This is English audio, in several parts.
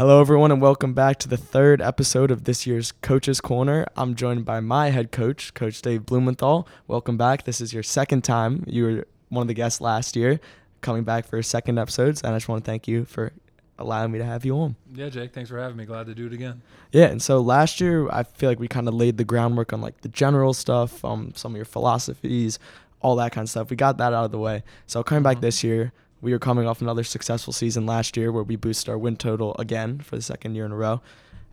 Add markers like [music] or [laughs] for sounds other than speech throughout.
Hello, everyone, and welcome back to the third episode of this year's Coach's Corner. I'm joined by my head coach, Coach Dave Blumenthal. Welcome back. This is your second time. You were one of the guests last year, coming back for a second episodes, and I just want to thank you for allowing me to have you on. Yeah, Jake, thanks for having me. Glad to do it again. Yeah, and so last year I feel like we kind of laid the groundwork on like the general stuff, um, some of your philosophies, all that kind of stuff. We got that out of the way. So coming back Mhm. this year, we are coming off another successful season last year where we boosted our win total again for the second year in a row.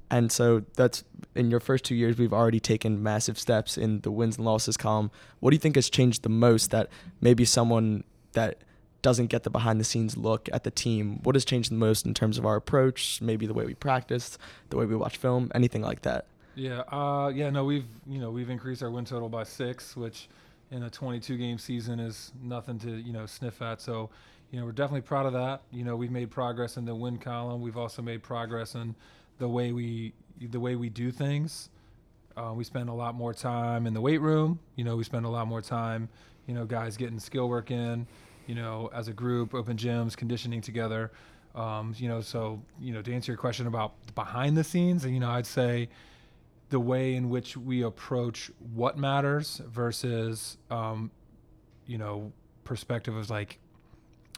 And so that's in your first two years, we've already taken massive steps in the wins and losses column. What do you think has changed the most that maybe someone that doesn't get the behind the scenes look at the team, what has changed the most in terms of our approach, maybe the way we practice, the way we watch film, anything like that? Yeah, uh, yeah, no, we've you know we've increased our win total by six, which in a 22 game season is nothing to you know sniff at. So, you know, we're definitely proud of that. You know, we've made progress in the win column. We've also made progress in the way we the way we do things. Uh, we spend a lot more time in the weight room. You know, we spend a lot more time, you know, guys getting skill work in. You know, as a group, open gyms, conditioning together. Um, you know, so you know, to answer your question about behind the scenes, you know, I'd say the way in which we approach what matters versus, um, you know, perspective of like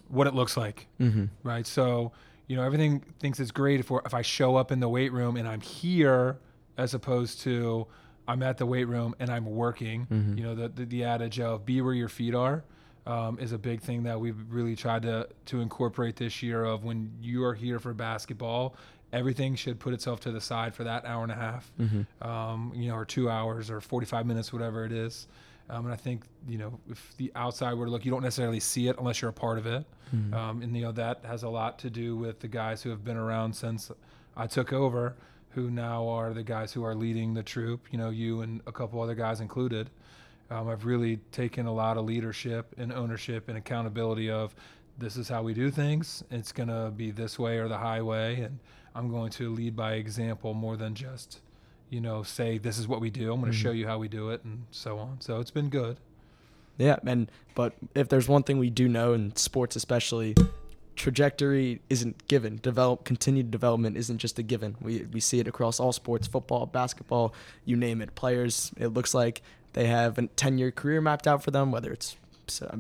what it looks like, Mm-hmm. right? So, you know, everything thinks it's great if we're, if I show up in the weight room and I'm here, as opposed to I'm at the weight room and I'm working. Mhm. You know, the, the the adage of "be where your feet are." Um, is a big thing that we've really tried to to incorporate this year. Of when you are here for basketball, everything should put itself to the side for that hour and a half Mm-hmm. um, you know, or two hours or 45 minutes, whatever it is. Um, and I think, you know, if the outside were to look, you don't necessarily see it unless you're a part of it. Mm-hmm. Um, and, you know, that has a lot to do with the guys who have been around since I took over, who now are the guys who are leading the troop, you know, you and a couple other guys included. Um, I've really taken a lot of leadership and ownership and accountability of this is how we do things. It's going to be this way or the highway. And I'm going to lead by example more than just, you know, say this is what we do. I'm going to Mhm. show you how we do it and so on. So it's been good. Yeah, and but if there's one thing we do know in sports, especially, trajectory isn't given. Develop continued development isn't just a given. We we see it across all sports, football, basketball, you name it. Players, it looks like they have a 10-year career mapped out for them. Whether it's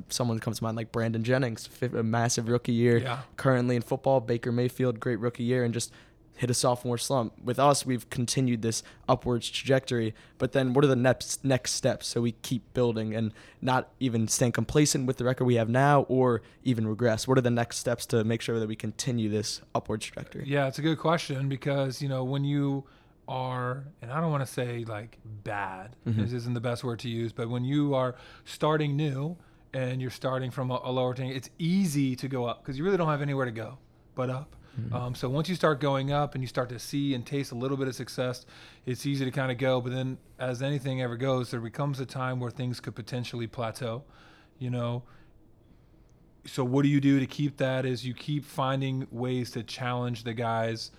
someone comes to mind like Brandon Jennings, a massive rookie year. Yeah. Currently in football, Baker Mayfield, great rookie year, and just hit a sophomore slump. With us, we've continued this upwards trajectory. But then, what are the next next steps so we keep building and not even staying complacent with the record we have now, or even regress? What are the next steps to make sure that we continue this upwards trajectory? Yeah, it's a good question because, you know, when you are, and I don't want to say like bad, Mhm. this isn't the best word to use, but when you are starting new and you're starting from a, a lower thing, it's easy to go up because you really don't have anywhere to go but up. Mhm. Um, so once you start going up and you start to see and taste a little bit of success, it's easy to kind of go. But then, as anything ever goes, there becomes a time where things could potentially plateau. You know, so what do you do to keep that is you keep finding ways to challenge the guys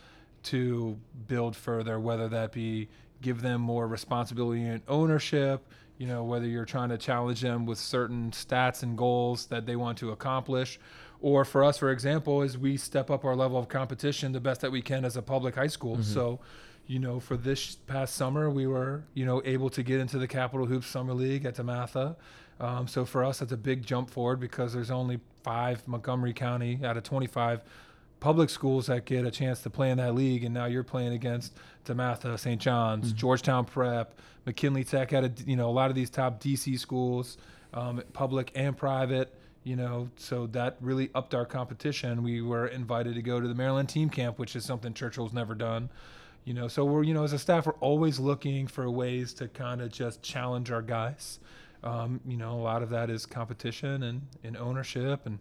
to build further whether that be give them more responsibility and ownership you know whether you're trying to challenge them with certain stats and goals that they want to accomplish or for us for example is we step up our level of competition the best that we can as a public high school Mhm. so you know for this past summer we were you know able to get into the capital hoops summer league at DeMatha. um, so for us, that's a big jump forward because there's only five Montgomery County out of 25 public schools that get a chance to play in that league, and now you're playing against DeMatha, St. John's, Mhm. Georgetown Prep, McKinley Tech. Out of you know a lot of these top DC schools, um, public and private. You know, so that really upped our competition. We were invited to go to the Maryland team camp, which is something Churchill's never done. You know, so we're you know as a staff, we're always looking for ways to kind of just challenge our guys. Um, you know, a lot of that is competition and, and ownership and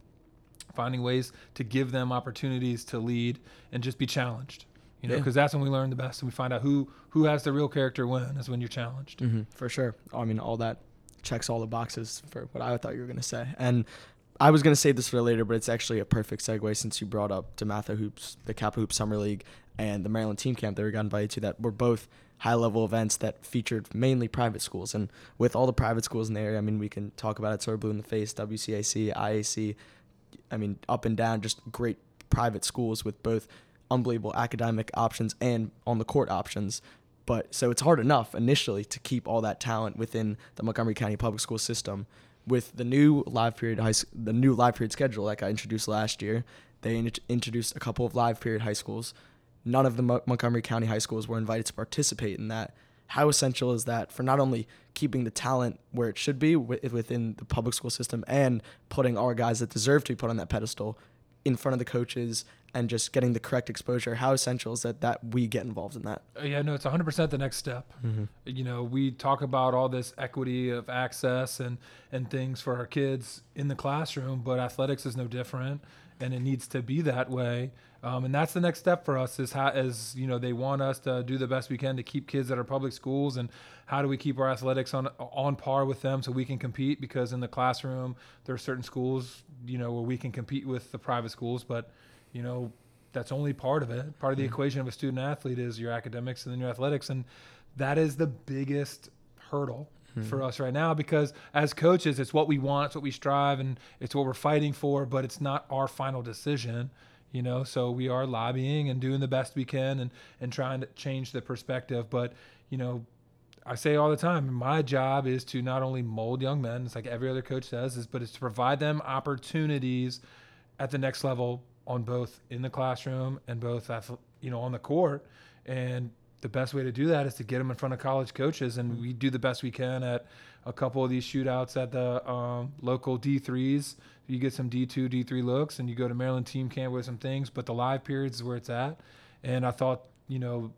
finding ways to give them opportunities to lead and just be challenged. You know, Yeah. because that's when we learn the best and we find out who who has the real character win is when you're challenged. hmm for sure. I mean, all that checks all the boxes for what I thought you were going to say. And I was going to save this for later, but it's actually a perfect segue since you brought up Dematha Hoops, the Capital Hoops Summer League, and the Maryland Team Camp that we got invited to that were both high level events that featured mainly private schools. And with all the private schools in the area, I mean, we can talk about it, sort of blue in the face, WCAC, IAC, I mean, up and down, just great private schools with both unbelievable academic options and on the court options. But so it's hard enough initially to keep all that talent within the Montgomery County Public School system. With the new live period high, the new live period schedule, like I introduced last year, they in- introduced a couple of live period high schools. None of the Mo- Montgomery County high schools were invited to participate in that. How essential is that for not only keeping the talent where it should be within the public school system and putting our guys that deserve to be put on that pedestal in front of the coaches and just getting the correct exposure. How essential is that that we get involved in that? Uh, yeah, no, it's 100% the next step. Mm-hmm. You know, we talk about all this equity of access and and things for our kids in the classroom, but athletics is no different, and it needs to be that way. Um, and that's the next step for us is how as you know they want us to do the best we can to keep kids at our public schools and how do we keep our athletics on on par with them so we can compete because in the classroom there are certain schools you know where we can compete with the private schools but you know, that's only part of it. Part of the mm-hmm. equation of a student athlete is your academics and then your athletics. And that is the biggest hurdle mm-hmm. for us right now because as coaches, it's what we want, it's what we strive, and it's what we're fighting for, but it's not our final decision. You know, so we are lobbying and doing the best we can and, and trying to change the perspective. But, you know, I say all the time, my job is to not only mold young men, it's like every other coach says, is but it's to provide them opportunities at the next level on both in the classroom and both you know on the court. And the best way to do that is to get them in front of college coaches and we do the best we can at a couple of these shootouts at the um, local d3s you get some d2 d3 looks and you go to maryland team camp with some things but the live periods is where it's at. And i thought you know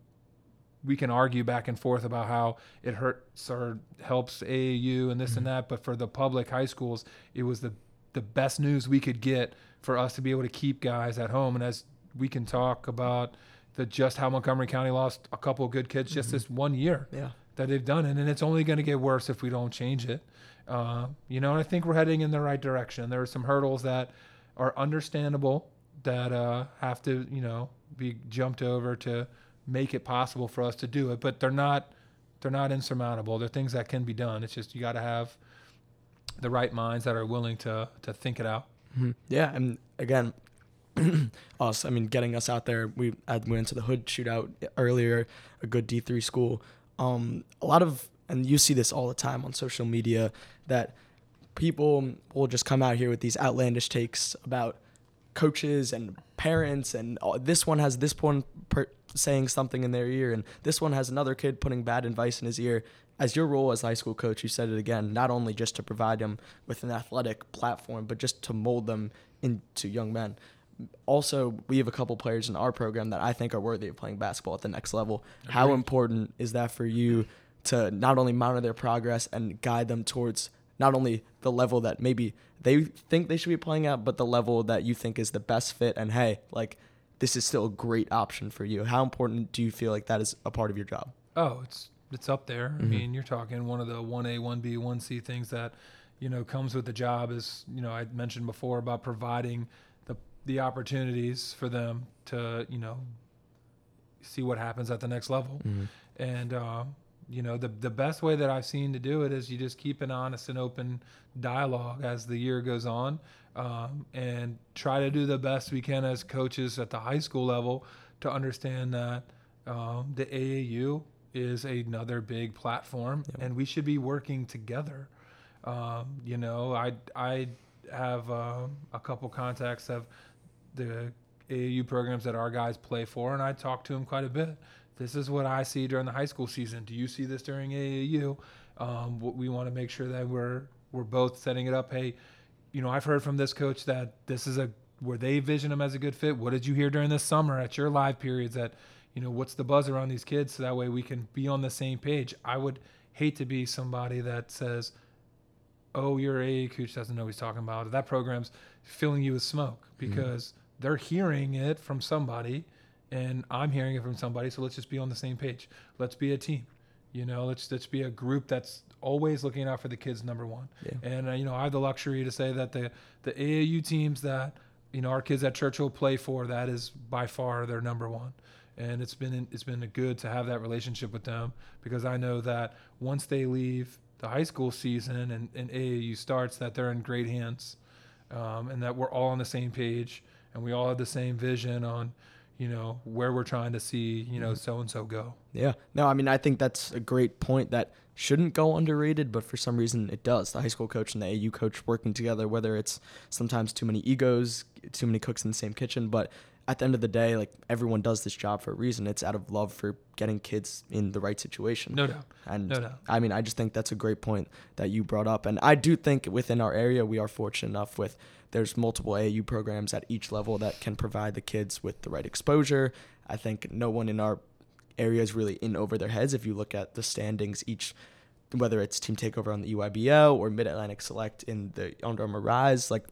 we can argue back and forth about how it hurts or helps AAU and this mm-hmm. and that, but for the public high schools, it was the the best news we could get for us to be able to keep guys at home. And as we can talk about the just how Montgomery County lost a couple of good kids just mm-hmm. this one year yeah. that they've done it, and it's only going to get worse if we don't change it. Uh, you know, and I think we're heading in the right direction. There are some hurdles that are understandable that uh, have to, you know, be jumped over to make it possible for us to do it, but they're not they're not insurmountable. They're things that can be done. It's just you got to have the right minds that are willing to to think it out. Mm-hmm. Yeah, and again, [clears throat] us. I mean, getting us out there. We we went to the hood shootout earlier, a good D three school. Um, a lot of and you see this all the time on social media that people will just come out here with these outlandish takes about coaches and parents and oh, this one has this one per- saying something in their ear and this one has another kid putting bad advice in his ear as your role as high school coach, you said it again, not only just to provide them with an athletic platform, but just to mold them into young men. Also, we have a couple players in our program that I think are worthy of playing basketball at the next level. Agreed. How important is that for you to not only monitor their progress and guide them towards not only the level that maybe they think they should be playing at, but the level that you think is the best fit? And hey, like, this is still a great option for you. How important do you feel like that is a part of your job? Oh, it's it's up there. Mm-hmm. I mean, you're talking one of the one A, one B, one C things that you know comes with the job is you know I mentioned before about providing the the opportunities for them to you know see what happens at the next level, mm-hmm. and uh, you know the the best way that I've seen to do it is you just keep an honest and open dialogue as the year goes on, um, and try to do the best we can as coaches at the high school level to understand that um, the AAU is another big platform, yep. and we should be working together. Um, you know, I I have uh, a couple contacts of the AAU programs that our guys play for, and I talk to them quite a bit. This is what I see during the high school season. Do you see this during AAU? Um, we want to make sure that we're we're both setting it up. Hey, you know, I've heard from this coach that this is a where they vision him as a good fit. What did you hear during this summer at your live periods that you know, what's the buzz around these kids so that way we can be on the same page. I would hate to be somebody that says, oh, your AA coach doesn't know what he's talking about. That program's filling you with smoke mm-hmm. because mm-hmm. they're hearing it from somebody and I'm hearing it from somebody. So let's just be on the same page. Let's be a team. You know, let's let's be a group that's always looking out for the kids. Number one, yeah. and uh, you know, I have the luxury to say that the the AAU teams that you know our kids at Churchill play for, that is by far their number one and it's been it's been good to have that relationship with them because I know that once they leave the high school season and, and AAU starts, that they're in great hands, um, and that we're all on the same page and we all have the same vision on, you know, where we're trying to see, you know, so and so go. Yeah. No, I mean, I think that's a great point that shouldn't go underrated, but for some reason it does. The high school coach and the AU coach working together, whether it's sometimes too many egos, too many cooks in the same kitchen, but at the end of the day, like everyone does this job for a reason. It's out of love for getting kids in the right situation. No doubt. And No doubt. I mean, I just think that's a great point that you brought up. And I do think within our area, we are fortunate enough with there's multiple AAU programs at each level that can provide the kids with the right exposure. I think no one in our area is really in over their heads. If you look at the standings, each whether it's Team Takeover on the EYBL or Mid Atlantic Select in the Under Armour Rise, like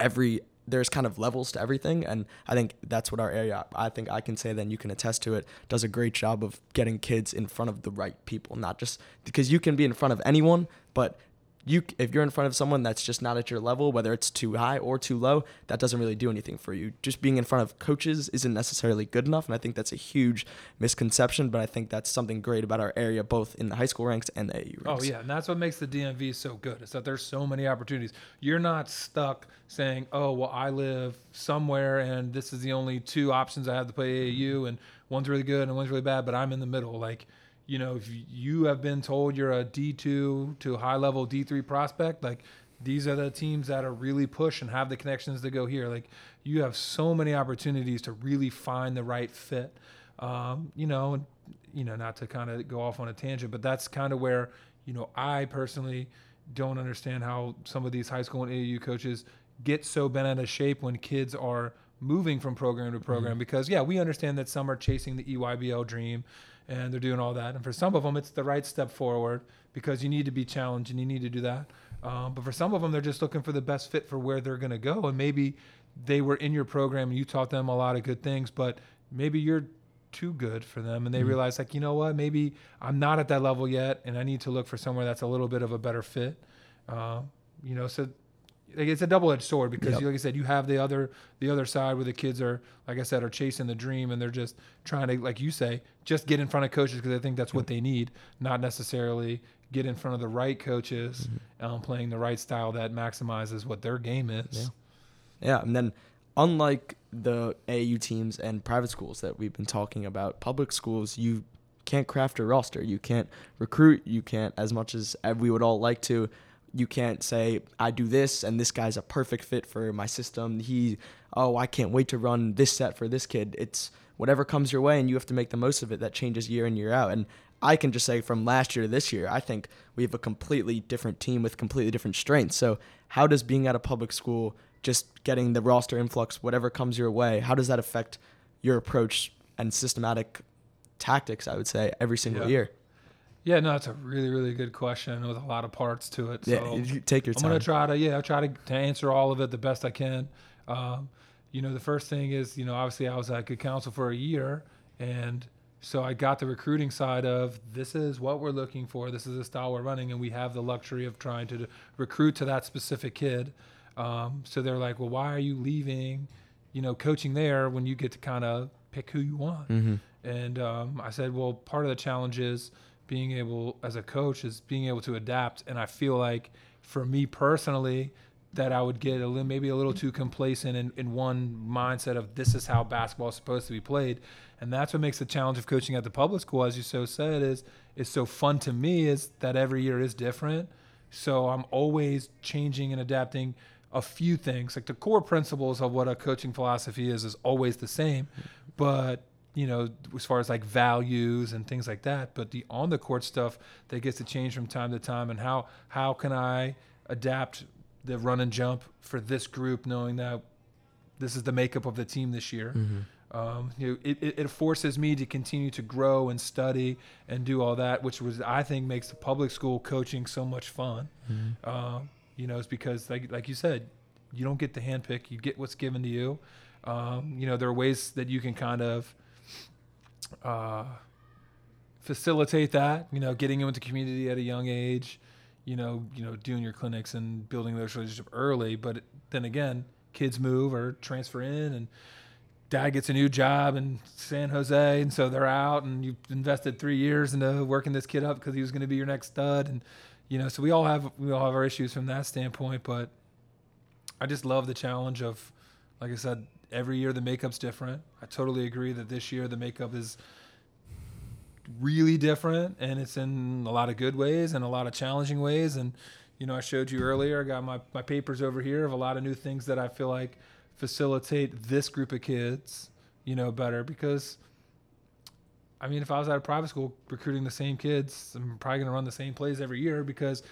every there's kind of levels to everything and i think that's what our area i think i can say then you can attest to it does a great job of getting kids in front of the right people not just because you can be in front of anyone but you if you're in front of someone that's just not at your level whether it's too high or too low that doesn't really do anything for you just being in front of coaches isn't necessarily good enough and i think that's a huge misconception but i think that's something great about our area both in the high school ranks and the AU ranks. Oh yeah, and that's what makes the DMV so good. Is that there's so many opportunities. You're not stuck saying, "Oh, well, I live somewhere, and this is the only two options I have to play AAU, and one's really good and one's really bad, but I'm in the middle." Like, you know, if you have been told you're a D2 to high level D3 prospect, like these are the teams that are really push and have the connections to go here. Like, you have so many opportunities to really find the right fit. Um, you know, and you know, not to kind of go off on a tangent, but that's kind of where, you know, I personally don't understand how some of these high school and AAU coaches get so bent out of shape when kids are moving from program to program. Mhm. Because, yeah, we understand that some are chasing the EYBL dream and they're doing all that. And for some of them, it's the right step forward because you need to be challenged and you need to do that. Um, but for some of them, they're just looking for the best fit for where they're going to go. And maybe they were in your program and you taught them a lot of good things, but maybe you're too good for them and they Mhm. realize like you know what maybe i'm not at that level yet and i need to look for somewhere that's a little bit of a better fit uh, you know so like, it's a double-edged sword because Yep. like i said you have the other the other side where the kids are like i said are chasing the dream and they're just trying to like you say just get in front of coaches because they think that's what they need not necessarily get in front of the right coaches Mhm. um, playing the right style that maximizes what their game is Yeah. Yeah, and then unlike the AU teams and private schools that we've been talking about, public schools you can't craft a roster. You can't recruit. You can't as much as we would all like to. You can't say I do this and this guy's a perfect fit for my system. He oh, I can't wait to run this set for this kid. It's whatever comes your way and you have to make the most of it. That changes year in year out. And I can just say from last year to this year, I think we have a completely different team with completely different strengths. So, how does being at a public school, just getting the roster influx, whatever comes your way, how does that affect your approach and systematic tactics, I would say, every single Yeah. year? Yeah no it's a really really good question with a lot of parts to it Yeah, so you take your time. I'm gonna try to yeah, I'll try to, to answer all of it the best I can. Um, you know, the first thing is, you know, obviously I was at Good Counsel for a year, and so I got the recruiting side of this is what we're looking for, this is the style we're running, and we have the luxury of trying to recruit to that specific kid. Um, so they're like, well, why are you leaving, you know, coaching there when you get to kind of pick who you want? hmm And um, I said, well, part of the challenge is being able, as a coach, is being able to adapt. And I feel like for me personally, that I would get a little, maybe a little too complacent in, in one mindset of this is how basketball is supposed to be played. And that's what makes the challenge of coaching at the public school, as you so said, is is so fun to me is that every year is different. So I'm always changing and adapting a few things. Like the core principles of what a coaching philosophy is is always the same, but you know, as far as like values and things like that, but the on the court stuff that gets to change from time to time and how how can I adapt the run and jump for this group knowing that this is the makeup of the team this year. hmm Um, you know, it, it, it forces me to continue to grow and study and do all that, which was I think makes the public school coaching so much fun. hmm Um, you know, it's because like like you said, you don't get the handpick; you get what's given to you. Um, you know, there are ways that you can kind of uh, facilitate that. You know, getting into community at a young age. You know, you know, doing your clinics and building those relationships early. But then again, kids move or transfer in, and dad gets a new job in San Jose, and so they're out, and you've invested three years into working this kid up because he was going to be your next stud, and you know, so we all have we all have our issues from that standpoint. But I just love the challenge of Like I said, every year the makeup's different. I totally agree that this year the makeup is really different and it's in a lot of good ways and a lot of challenging ways and you know i showed you earlier i got my, my papers over here of a lot of new things that i feel like facilitate this group of kids you know better because i mean if i was at a private school recruiting the same kids i'm probably going to run the same plays every year because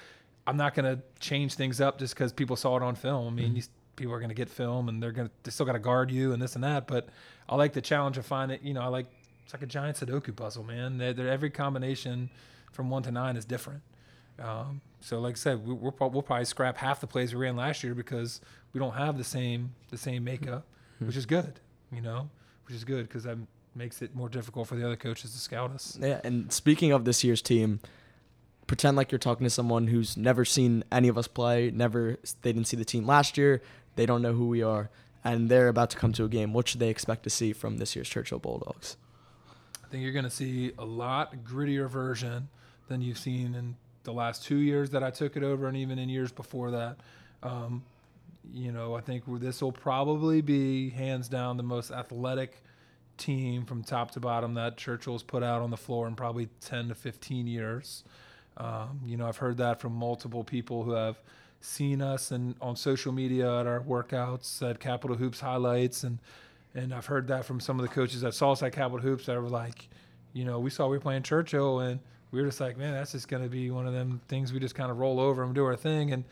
i'm not going to change things up just because people saw it on film i mean mm-hmm. People are going to get film and they're going to they still got to guard you and this and that but i like the challenge of finding you know i like it's like a giant Sudoku puzzle, man. They're, they're, every combination from one to nine is different. Um, so, like I said, we, we'll, we'll probably scrap half the plays we ran last year because we don't have the same the same makeup, mm-hmm. which is good, you know, which is good because that makes it more difficult for the other coaches to scout us. Yeah, and speaking of this year's team, pretend like you're talking to someone who's never seen any of us play, never they didn't see the team last year, they don't know who we are, and they're about to come to a game. What should they expect to see from this year's Churchill Bulldogs? I think you're going to see a lot grittier version than you've seen in the last two years that I took it over, and even in years before that. Um, you know, I think this will probably be hands down the most athletic team from top to bottom that Churchill's put out on the floor in probably 10 to 15 years. Um, you know, I've heard that from multiple people who have seen us and on social media at our workouts at Capital Hoops highlights and and I've heard that from some of the coaches that saw us at Capital Hoops that were like, you know, we saw we were playing Churchill and we were just like, man, that's just going to be one of them things we just kind of roll over and do our thing. And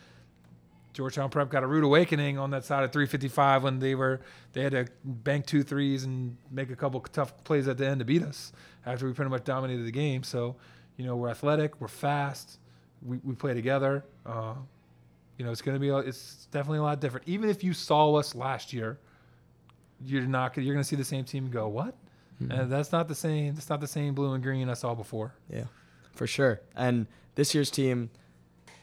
Georgetown Prep got a rude awakening on that side of 355 when they were they had to bank two threes and make a couple tough plays at the end to beat us after we pretty much dominated the game. So, you know, we're athletic, we're fast, we, we play together. Uh, you know, it's going to be it's definitely a lot different. Even if you saw us last year you're not you're going to see the same team go what? Mm-hmm. and that's not the same that's not the same blue and green i saw before. Yeah for sure. And this year's team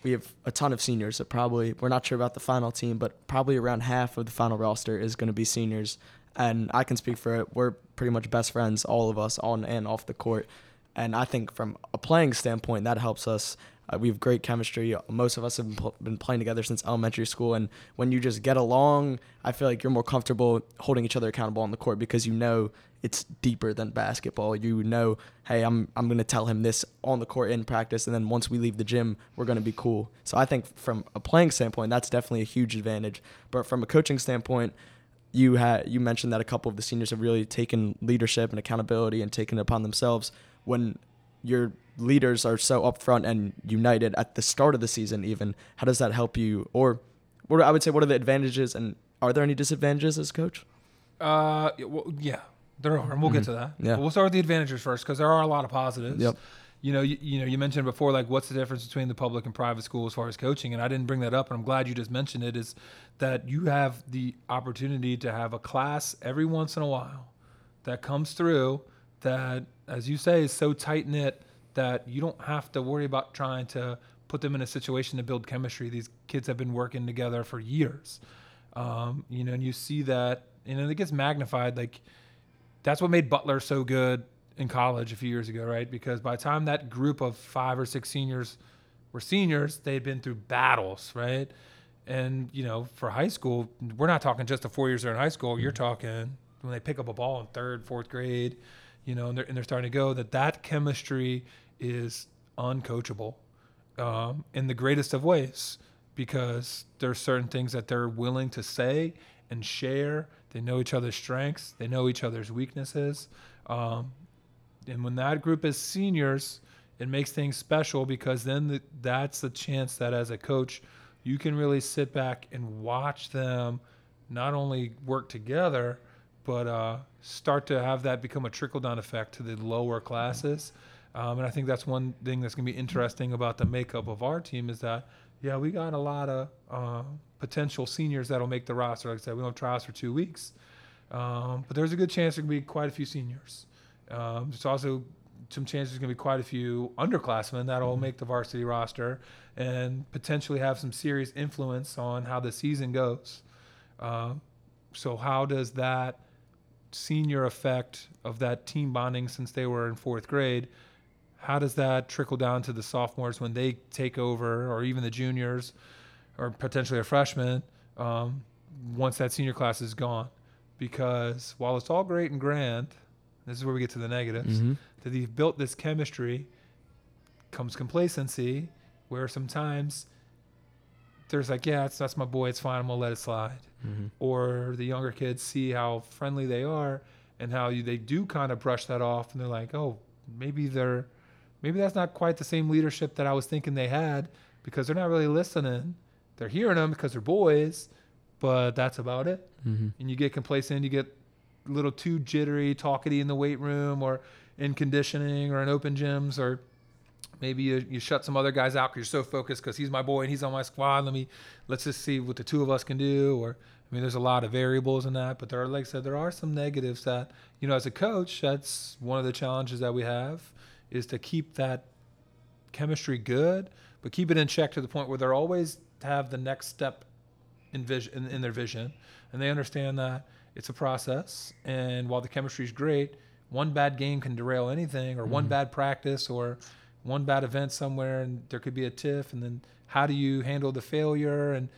we have a ton of seniors so probably we're not sure about the final team but probably around half of the final roster is going to be seniors. And i can speak for it we're pretty much best friends all of us on and off the court. And i think from a playing standpoint that helps us uh, we have great chemistry. Most of us have been, pl- been, playing together since elementary school, and when you just get along, I feel like you're more comfortable holding each other accountable on the court because you know it's deeper than basketball. You know, hey, I'm I'm gonna tell him this on the court in practice, and then once we leave the gym, we're gonna be cool. So I think from a playing standpoint, that's definitely a huge advantage. But from a coaching standpoint, you had you mentioned that a couple of the seniors have really taken leadership and accountability and taken it upon themselves when your leaders are so upfront and united at the start of the season even how does that help you or what i would say what are the advantages and are there any disadvantages as coach uh well, yeah there are and we'll mm-hmm. get to that yeah we'll start with the advantages first because there are a lot of positives yep you know, you, you know, you mentioned before, like, what's the difference between the public and private school as far as coaching? And I didn't bring that up, and I'm glad you just mentioned it. Is that you have the opportunity to have a class every once in a while that comes through that, as you say, is so tight knit that you don't have to worry about trying to put them in a situation to build chemistry. These kids have been working together for years, um, you know, and you see that, and it gets magnified. Like that's what made Butler so good in college a few years ago, right? Because by the time that group of five or six seniors were seniors, they'd been through battles, right? And you know, for high school, we're not talking just the four years they're in high school. You're talking when they pick up a ball in third, fourth grade, you know, and they're, and they're starting to go. That that chemistry is uncoachable um, in the greatest of ways because there's certain things that they're willing to say and share. They know each other's strengths, they know each other's weaknesses. Um, and when that group is seniors, it makes things special because then the, that's the chance that as a coach, you can really sit back and watch them not only work together, but uh, start to have that become a trickle down effect to the lower classes. Um, and I think that's one thing that's going to be interesting about the makeup of our team is that, yeah, we got a lot of uh, potential seniors that'll make the roster. Like I said, we don't have trials for two weeks. Um, but there's a good chance there can be quite a few seniors. Um, there's also some chances there's going to be quite a few underclassmen that'll mm-hmm. make the varsity roster and potentially have some serious influence on how the season goes. Uh, so, how does that senior effect of that team bonding since they were in fourth grade? How does that trickle down to the sophomores when they take over, or even the juniors, or potentially a freshman? Um, once that senior class is gone, because while it's all great and grand, this is where we get to the negatives. Mm-hmm. That you've built this chemistry, comes complacency, where sometimes there's like, yeah, that's, that's my boy. It's fine. I'm gonna let it slide. Mm-hmm. Or the younger kids see how friendly they are and how you, they do kind of brush that off, and they're like, oh, maybe they're, maybe that's not quite the same leadership that I was thinking they had because they're not really listening. They're hearing them because they're boys, but that's about it. Mm-hmm. And you get complacent, you get a little too jittery, talkity in the weight room or in conditioning or in open gyms or maybe you, you shut some other guys out because you're so focused because he's my boy and he's on my squad. Let me let's just see what the two of us can do. Or I mean, there's a lot of variables in that, but there are, like I said, there are some negatives that you know, as a coach, that's one of the challenges that we have is to keep that chemistry good, but keep it in check to the point where they're always have the next step in vision in, in their vision, and they understand that it's a process. And while the chemistry is great, one bad game can derail anything, or one Mhm. bad practice, or one bad event somewhere, and there could be a tiff. And then how do you handle the failure? And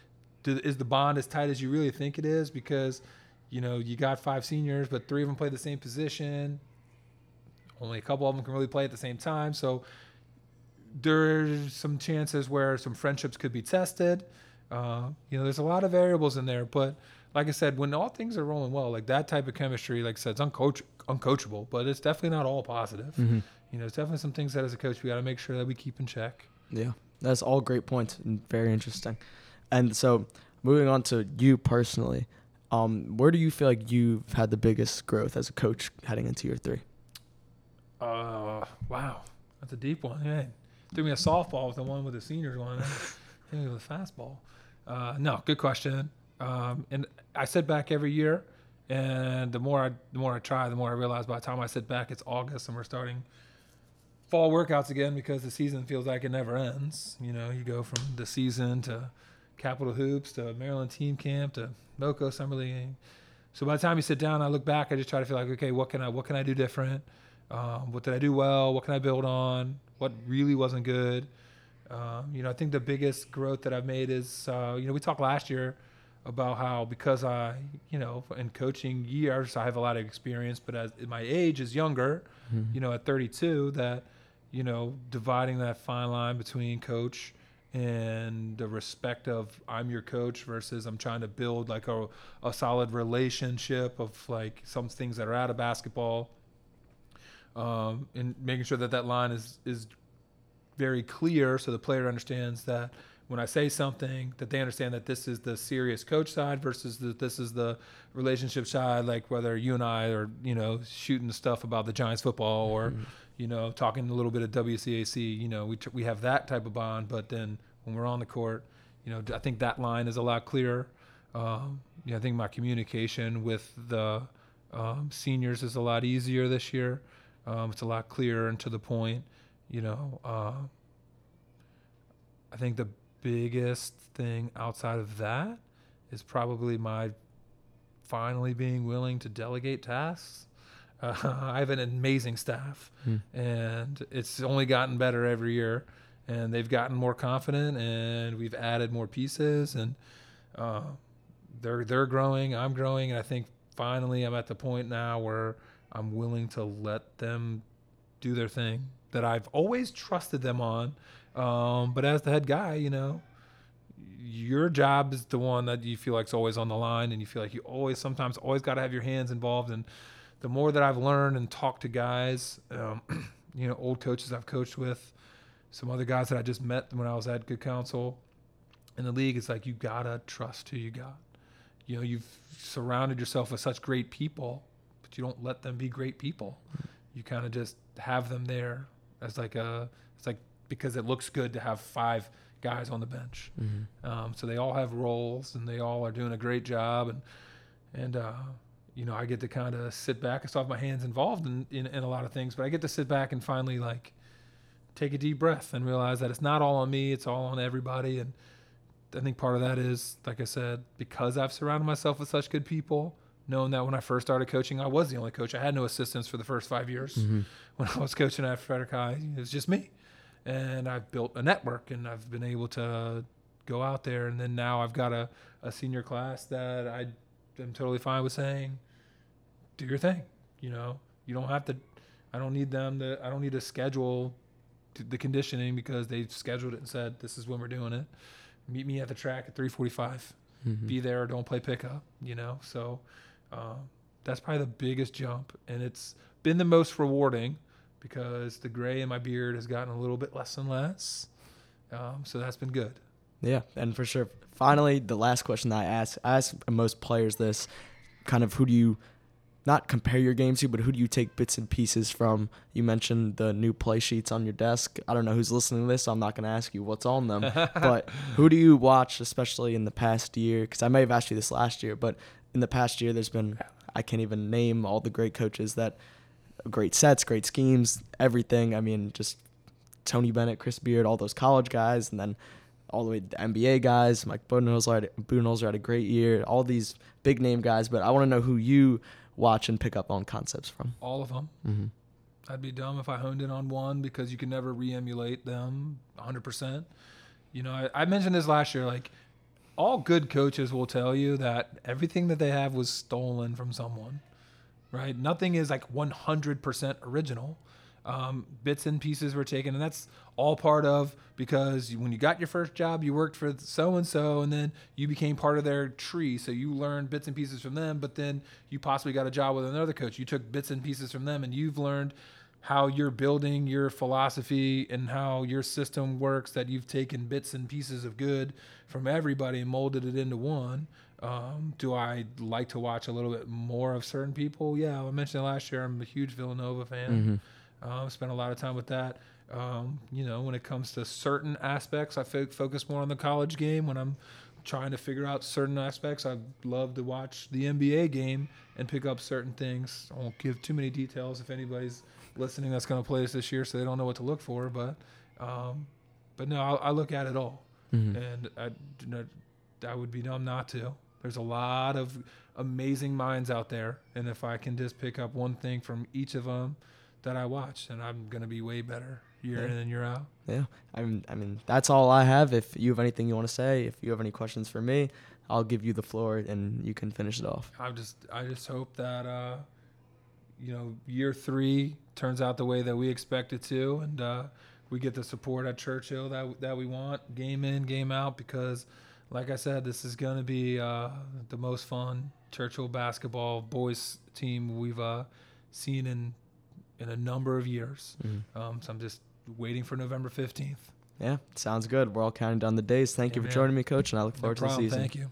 do, is the bond as tight as you really think it is? Because you know you got five seniors, but three of them play the same position. Only a couple of them can really play at the same time, so there's some chances where some friendships could be tested. Uh, you know, there's a lot of variables in there, but like I said, when all things are rolling well, like that type of chemistry, like I said, it's uncoach- uncoachable, but it's definitely not all positive. Mm-hmm. You know, it's definitely some things that as a coach we got to make sure that we keep in check. Yeah, that's all great points and very interesting. And so, moving on to you personally, um, where do you feel like you've had the biggest growth as a coach heading into year three? Uh, wow, that's a deep one. Yeah, threw me a softball with the one with the seniors one. [laughs] Hit me with a fastball. Uh, no, good question. Um, and I sit back every year, and the more I the more I try, the more I realize. By the time I sit back, it's August, and we're starting fall workouts again because the season feels like it never ends. You know, you go from the season to Capital Hoops to Maryland Team Camp to Moco Summer League. So by the time you sit down, I look back. I just try to feel like, okay, what can I what can I do different? Um, what did I do well? What can I build on? What really wasn't good? Um, you know, I think the biggest growth that I've made is, uh, you know, we talked last year about how because I, you know, in coaching years, I have a lot of experience, but as my age is younger, you know, at 32, that, you know, dividing that fine line between coach and the respect of I'm your coach versus I'm trying to build like a, a solid relationship of like some things that are out of basketball um, and making sure that that line is is very clear so the player understands that when I say something that they understand that this is the serious coach side versus that this is the relationship side like whether you and I are you know shooting stuff about the Giants football or Mhm. you know talking a little bit of WCAC you know we we have that type of bond but then when we're on the court you know I think that line is a lot clearer um, you know, I think my communication with the um, seniors is a lot easier this year um, it's a lot clearer and to the point you know uh, I think the biggest thing outside of that is probably my finally being willing to delegate tasks. Uh, [laughs] I have an amazing staff, Hmm. and it's only gotten better every year. And they've gotten more confident, and we've added more pieces, and uh, they're they're growing. I'm growing, and I think finally I'm at the point now where I'm willing to let them do their thing that I've always trusted them on. Um, but as the head guy, you know, your job is the one that you feel like is always on the line, and you feel like you always, sometimes, always got to have your hands involved. And the more that I've learned and talked to guys, um, [clears throat] you know, old coaches I've coached with, some other guys that I just met when I was at Good Counsel in the league, it's like you gotta trust who you got. You know, you've surrounded yourself with such great people, but you don't let them be great people. You kind of just have them there as like a, it's like because it looks good to have five guys on the bench. Mhm. Um, so they all have roles and they all are doing a great job. And, and, uh, you know, I get to kind of sit back. I still have my hands involved in, in, in a lot of things, but I get to sit back and finally like take a deep breath and realize that it's not all on me. It's all on everybody. And I think part of that is, like I said, because I've surrounded myself with such good people, knowing that when I first started coaching, I was the only coach. I had no assistants for the first five years Mhm. [laughs] when I was coaching at Frederick High. It was just me. And I've built a network and I've been able to go out there. And then now I've got a, a senior class that I am totally fine with saying, do your thing. You know, you don't have to. I don't need them to. I don't need to schedule the conditioning because they scheduled it and said this is when we're doing it. Meet me at the track at 3:45. Mhm. Be there don't play pickup. You know, so um, that's probably the biggest jump, and it's been the most rewarding because the gray in my beard has gotten a little bit less and less. Um, so that's been good. Yeah, and for sure. Finally, the last question that I ask, I ask most players this kind of who do you not compare your games to, but who do you take bits and pieces from? You mentioned the new play sheets on your desk. I don't know who's listening to this, so I'm not going to ask you what's on them. [laughs] but who do you watch, especially in the past year? Because I may have asked you this last year, but in the past year, there's been, I can't even name all the great coaches that, great sets, great schemes, everything. I mean, just Tony Bennett, Chris Beard, all those college guys, and then all the way to the NBA guys. Mike Budenholzer had, Budenholzer had a great year. All these big name guys, but I want to know who you watch and pick up on concepts from. All of them. Mm-hmm. I'd be dumb if I honed in on one because you can never re-emulate them 100%. You know, I, I mentioned this last year. Like, all good coaches will tell you that everything that they have was stolen from someone, right? Nothing is like 100% original. Um, bits and pieces were taken, and that's all part of because when you got your first job, you worked for so and so, and then you became part of their tree. So you learned bits and pieces from them, but then you possibly got a job with another coach. You took bits and pieces from them, and you've learned how you're building your philosophy and how your system works. That you've taken bits and pieces of good from everybody and molded it into one. Um, do I like to watch a little bit more of certain people? Yeah, I mentioned last year. I'm a huge Villanova fan. Mm-hmm. Uh, spent a lot of time with that. Um, you know, when it comes to certain aspects, I fo- focus more on the college game. When I'm trying to figure out certain aspects, I love to watch the NBA game and pick up certain things. I won't give too many details if anybody's listening that's going to play us this year, so they don't know what to look for. But, um, but no, I, I look at it all, Mm-hmm. and I, not- I would be dumb not to. There's a lot of amazing minds out there, and if I can just pick up one thing from each of them that I watch, then I'm going to be way better year Yeah. in and year out. Yeah, I mean, I mean, that's all I have. If you have anything you want to say, if you have any questions for me, I'll give you the floor and you can finish it off. I just I just hope that uh, you know year three turns out the way that we expect it to, and uh, we get the support at Churchill that that we want, game in, game out. Because, like I said, this is going to be uh, the most fun Churchill basketball boys team we've uh, seen in in a number of years. Mhm. Um, so I'm just waiting for November fifteenth. Yeah, sounds good. We're all counting down the days. Thank you for joining me, Coach, and I look No forward to the season. Thank you.